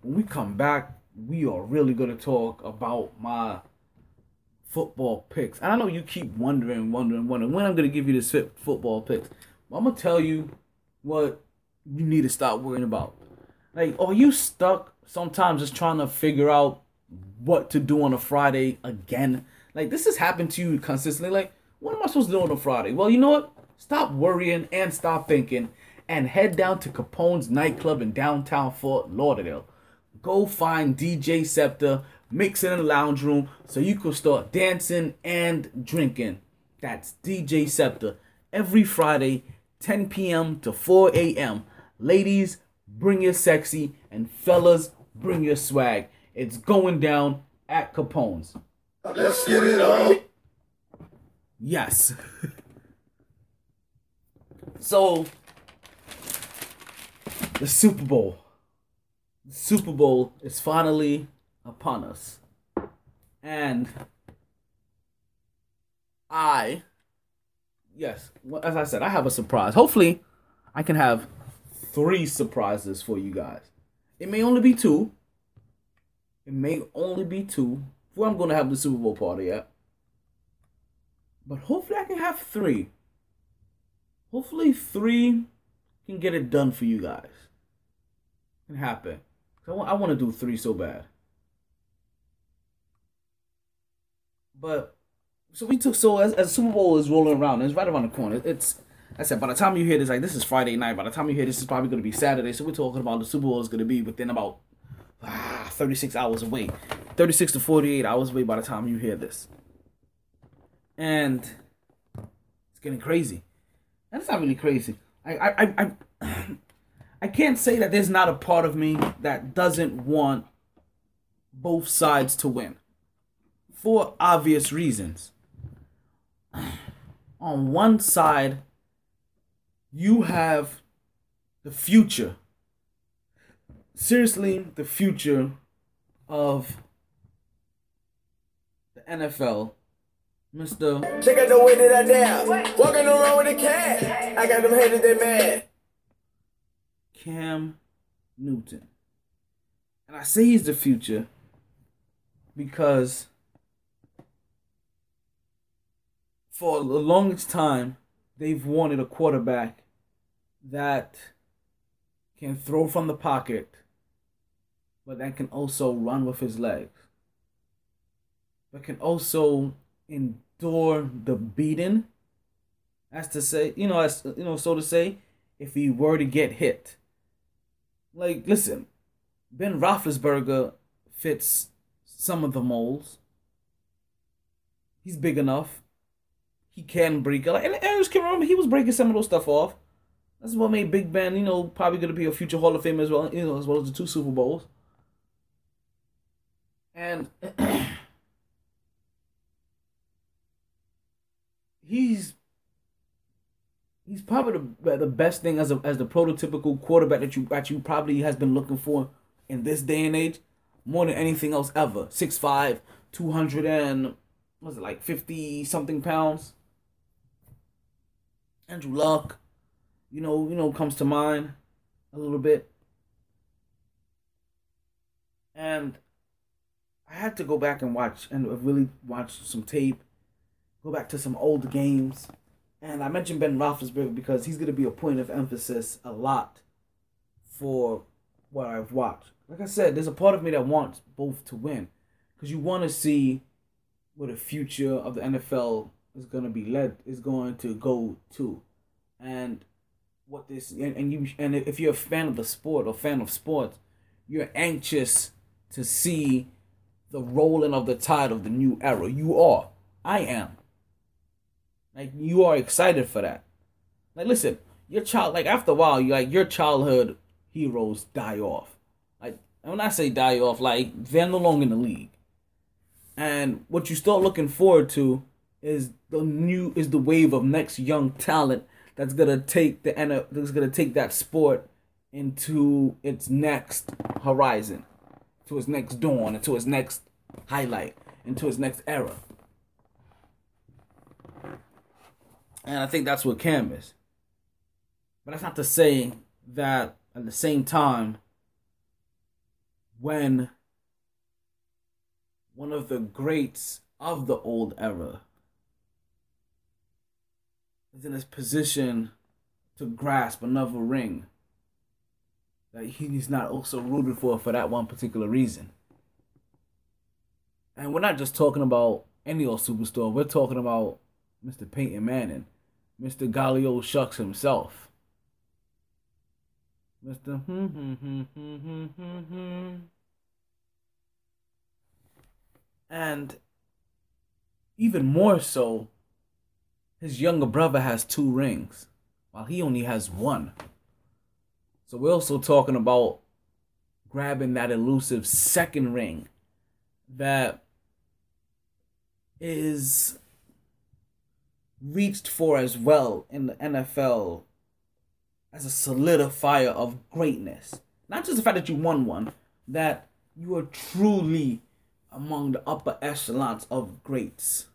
When we come back, we are really gonna talk about my football picks. And I know you keep wondering, wondering, wondering when I'm gonna give you this football picks. I'm gonna tell you what you need to stop worrying about. Like, are you stuck sometimes just trying to figure out what to do on a Friday again? Like this has happened to you consistently. Like, what am I supposed to do on a Friday? Well, you know what? Stop worrying and stop thinking and head down to Capone's nightclub in downtown Fort Lauderdale. Go find DJ Scepter, mix it in the lounge room so you can start dancing and drinking. That's DJ Scepter every Friday, 10 p.m. to 4 a.m. Ladies, bring your sexy, and fellas, bring your swag. It's going down at Capone's. Let's get it on. Yes. so, the Super Bowl. Super Bowl is finally upon us. And I, yes, as I said, I have a surprise. Hopefully, I can have three surprises for you guys. It may only be two. It may only be two. Before I'm going to have the Super Bowl party at. But hopefully, I can have three. Hopefully, three can get it done for you guys. Can happen. I want, I want to do three so bad. But so we took so as, as Super Bowl is rolling around, it's right around the corner. It's I said by the time you hear this, like this is Friday night. By the time you hear this, is probably going to be Saturday. So we're talking about the Super Bowl is going to be within about ah, 36 hours away, 36 to 48 hours away by the time you hear this. And it's getting crazy. And it's not really crazy. I I I I, I can't say that there's not a part of me that doesn't want both sides to win for obvious reasons. On one side, you have the future. Seriously, the future of the NFL. Mr. Check out the way that I dance. Walking around with a cat. I got them haters that mad. Cam Newton. And I say he's the future because for the longest time, they've wanted a quarterback that can throw from the pocket, but that can also run with his legs, but can also endure the beating, as to say, you know, as you know, so to say, if he were to get hit. Like, listen, Ben Roethlisberger fits some of the molds. He's big enough. He can break it. Like, and Aaron can't remember he was breaking some of those stuff off. That's what made Big Ben, you know, probably going to be a future Hall of Famer as well, you know, as well as the two Super Bowls. And he's he's probably the the best thing as a as the prototypical quarterback that you that you probably has been looking for in this day and age, more than anything else ever. 6'5", 200 and was it like fifty something pounds. Andrew Luck, you know, you know, comes to mind a little bit. And I had to go back and watch and really watch some tape, go back to some old games. And I mentioned Ben Roethlisberger because he's going to be a point of emphasis a lot for what I've watched. Like I said, there's a part of me that wants both to win because you want to see where the future of the NFL is going to be led is going to go to, and what this and, and you and if you're a fan of the sport or fan of sports, you're anxious to see the rolling of the tide of the new era. You are. I am. Like you are excited for that. Like listen, your child like after a while, you like your childhood heroes die off. Like and when I say die off, like they're no longer in the league. And what you start looking forward to is the new is the wave of next young talent that's gonna take the that's gonna take that sport into its next horizon, to its next dawn, into its next highlight, into its next era. And I think that's what Cam is. But that's not to say that at the same time, when one of the greats of the old era is in this position to grasp another ring that he's not also rooted for for that one particular reason. And we're not just talking about any old superstar, we're talking about Mr. Peyton Manning. Mr. Golly Shucks himself. Mr. Hmm, hmm, hmm. And even more so, his younger brother has two rings while he only has one. So we're also talking about grabbing that elusive second ring that is reached for as well in the NFL as a solidifier of greatness. Not just the fact that you won one, that you are truly among the upper echelons of greats.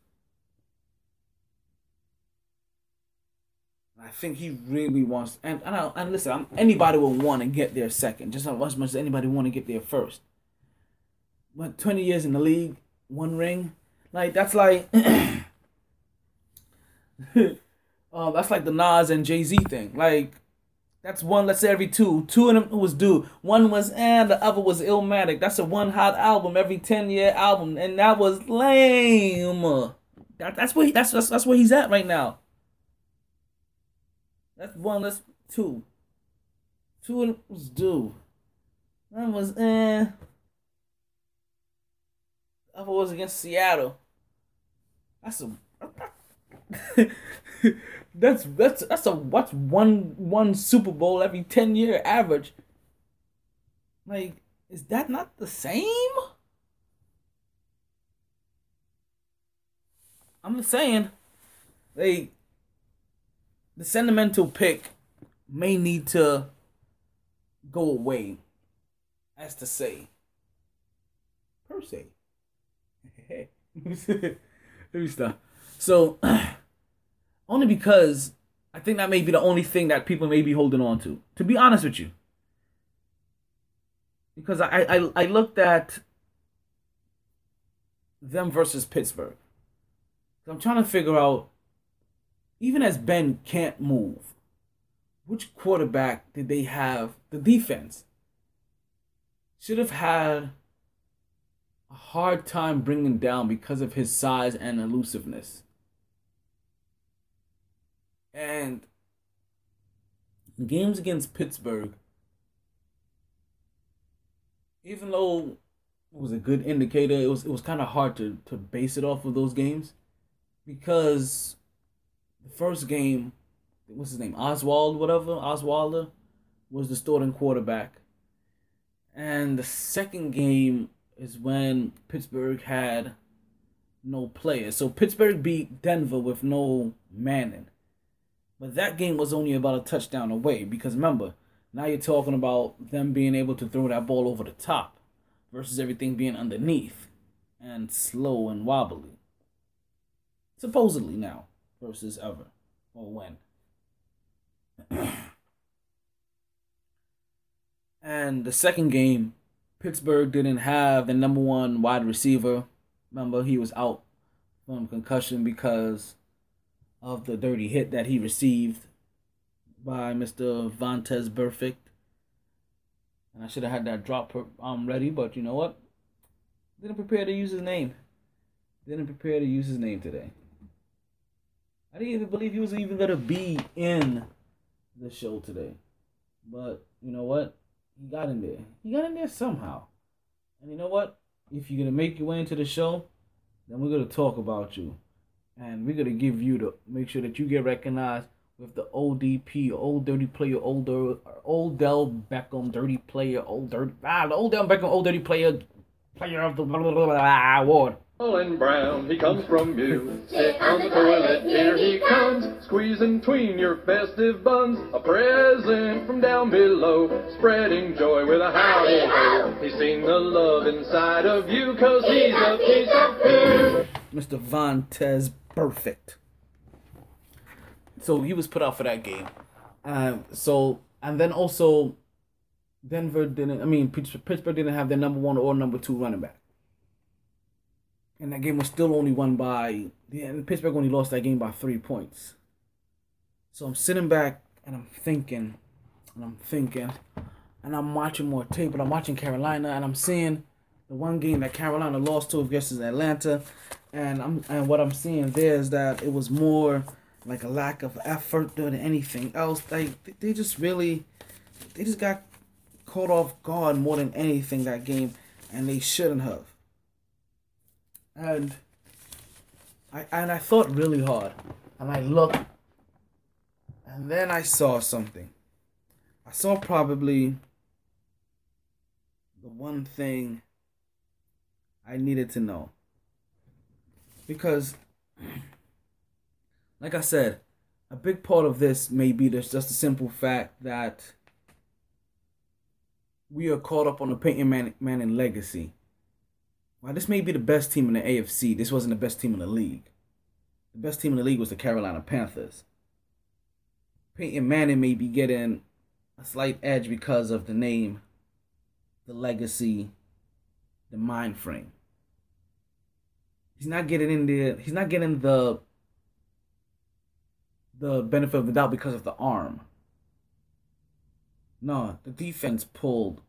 I think he really wants, and and, I, and listen, I'm, anybody will want to get there second, just as much as anybody want to get there first. But 20 years in the league, one ring, like that's like, uh, that's like the Nas and Jay Z thing. Like that's one, let's say every two. Two of them was due. One was and the other was Illmatic. That's a one hot album every 10 year album. And that was lame. That, that's where he, that's, that's that's where he's at right now. That's one, that's two. Two of them was due. One was eh. The other was against Seattle. That's a that's that's that's a what's one one Super Bowl every ten year average. Like, is that not the same? I'm just saying, they the sentimental pick may need to go away, as to say, per se. Let me stop. So, only because I think that may be the only thing that people may be holding on to. To be honest with you, because I I, I looked at them versus Pittsburgh. I'm trying to figure out, even as Ben can't move, which quarterback did they have? The defense should have had a hard time bringing down because of his size and elusiveness. And games against Pittsburgh, even though it was a good indicator, it was it was kind of hard to, to base it off of those games because the first game, what's his name, Oswald, whatever, Oswalder, was the starting quarterback. And the second game is when Pittsburgh had no players. So Pittsburgh beat Denver with no Manning. But that game was only about a touchdown away because remember, now you're talking about them being able to throw that ball over the top versus everything being underneath and slow and wobbly. Supposedly now versus ever or when. and the second game, Pittsburgh didn't have the number one wide receiver. Remember, he was out from concussion because of the dirty hit that he received by Mr. Vontaze Burfict. And I should have had that drop um ready, but you know what? Didn't prepare to use his name. Didn't prepare to use his name today. I didn't even believe he was even gonna be in the show today. But you know what? He got in there. He got in there somehow. And you know what? If you're gonna make your way into the show, then we're gonna talk about you. And we're gonna give you the make sure that you get recognized with the ODP, old dirty player, older Odell Beckham, dirty player, old dirty ah, the Odell Beckham, old dirty player, player of the blah, blah, blah, blah, award. Colin Brown, he comes from you. Sit on the toilet, here he comes, squeezing between your festive buns. A present from down below, spreading joy with a howdy ho. He's seen the love inside of you, cause he's a piece of poo. Mr. Vontaze Burfict. So he was put out for that game. Um, so and then also Denver didn't. I mean Pittsburgh didn't have their number one or number two running back, and that game was still only won by. Yeah, Pittsburgh only lost that game by three points. So I'm sitting back and I'm thinking, and I'm thinking, and I'm watching more tape, but I'm watching Carolina and I'm seeing the one game that Carolina lost to versus Atlanta, and I'm and what I'm seeing there is that it was more like a lack of effort than anything else. Like they just really, they just got caught off guard more than anything that game, and they shouldn't have. And I and I thought really hard, and I looked And then I saw something. I saw probably the one thing I needed to know. Because, like I said, a big part of this may be just the simple fact that we are caught up on the Peyton Man- Manning legacy. While this may be the best team in the AFC, this wasn't the best team in the league. The best team in the league was the Carolina Panthers. Peyton Manning may be getting a slight edge because of the name, the legacy, the mind frame. He's not getting in there. He's not getting the the benefit of the doubt because of the arm. No, the defense pulled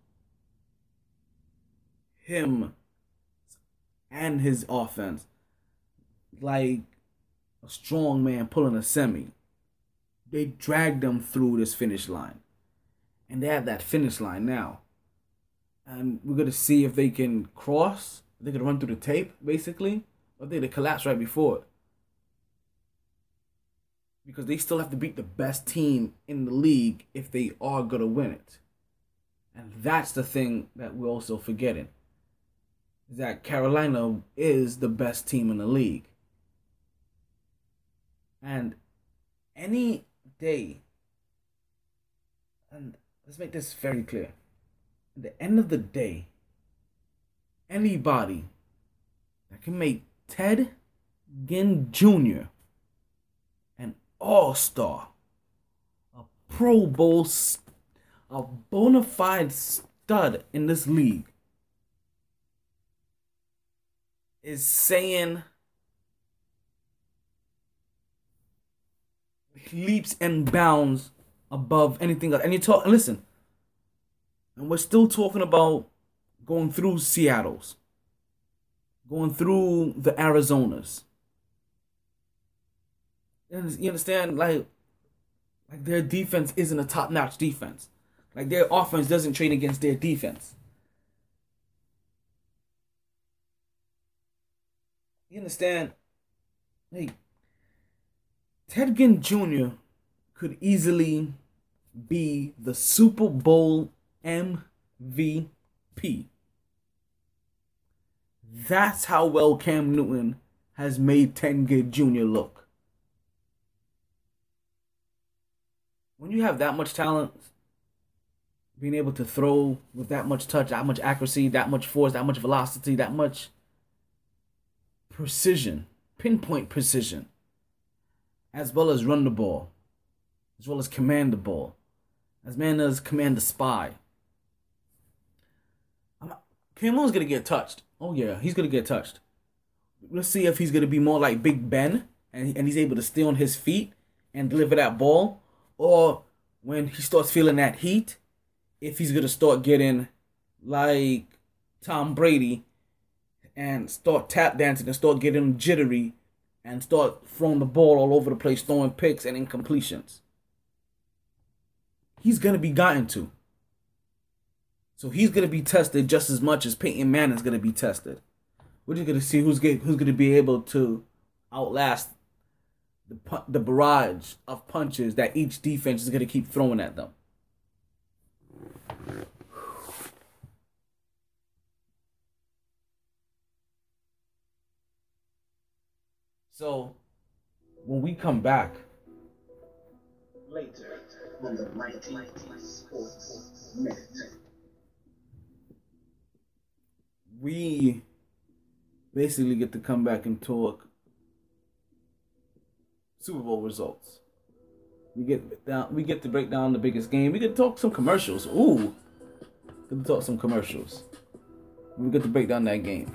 him and his offense like a strong man pulling a semi. They dragged them through this finish line. And they have that finish line now. And we're going to see if they can cross. Going to run through the tape, basically. Or they, they collapse right before it. Because they still have to beat the best team in the league if they are going to win it. And that's the thing that we're also forgetting. Is that Carolina is the best team in the league. And any day, and let's make this very clear. At the end of the day, anybody that can make Ted Ginn Jr. an all star, a Pro Bowl, a bona fide stud in this league, is saying leaps and bounds above anything else. And you talk, listen, and we're still talking about going through Seattle's, going through the Arizonas. You understand, like, like their defense isn't a top-notch defense. Like their offense doesn't train against their defense. You understand? Like Ted Ginn Jr. could easily be the Super Bowl MVP. That's how well Cam Newton has made Ginn Jr. look. When you have that much talent, being able to throw with that much touch, that much accuracy, that much force, that much velocity, that much precision, pinpoint precision, as well as run the ball, as well as command the ball, as man as command the spy. Cam Newton's gonna get touched. Oh yeah, he's gonna get touched. Let's see if he's gonna be more like Big Ben and and he's able to stay on his feet and deliver that ball, or when he starts feeling that heat, if he's gonna start getting like Tom Brady and start tap dancing and start getting jittery and start throwing the ball all over the place, throwing picks and incompletions. He's gonna be gotten to. So he's gonna be tested just as much as Peyton Manning's gonna be tested. We're just gonna see who's get, who's gonna be able to outlast the the barrage of punches that each defense is gonna keep throwing at them. So, when we come back later on the Mighty Sports Minute, we basically get to come back and talk Super Bowl results. We get down. We get to break down the biggest game. We get to talk some commercials. Ooh, get to talk some commercials. We get to break down that game.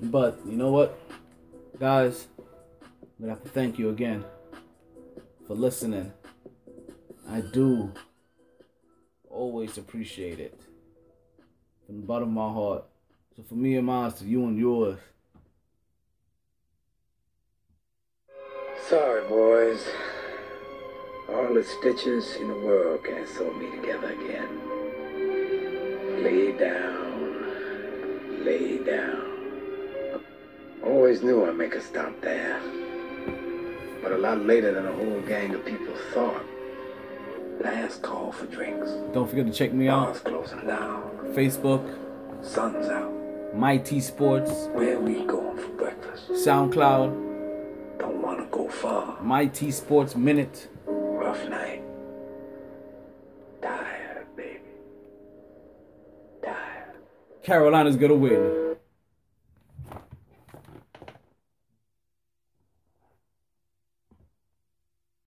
But you know what, guys, we have to thank you again for listening. I do always appreciate it from the bottom of my heart. So for me and mine, to you and yours. Sorry, boys. All the stitches in the world can't sew me together again. Lay down. Lay down. Always knew I'd make a stop there. but a lot later than a whole gang of people thought. Last call for drinks. Don't forget to check me out. Bars closing down. Facebook, Sun's out. MyT Sports, Where we going for breakfast? SoundCloud, Don't wanna go far. MyT Sports Minute. Rough night. Tired, baby. Tired. Carolina's gonna win.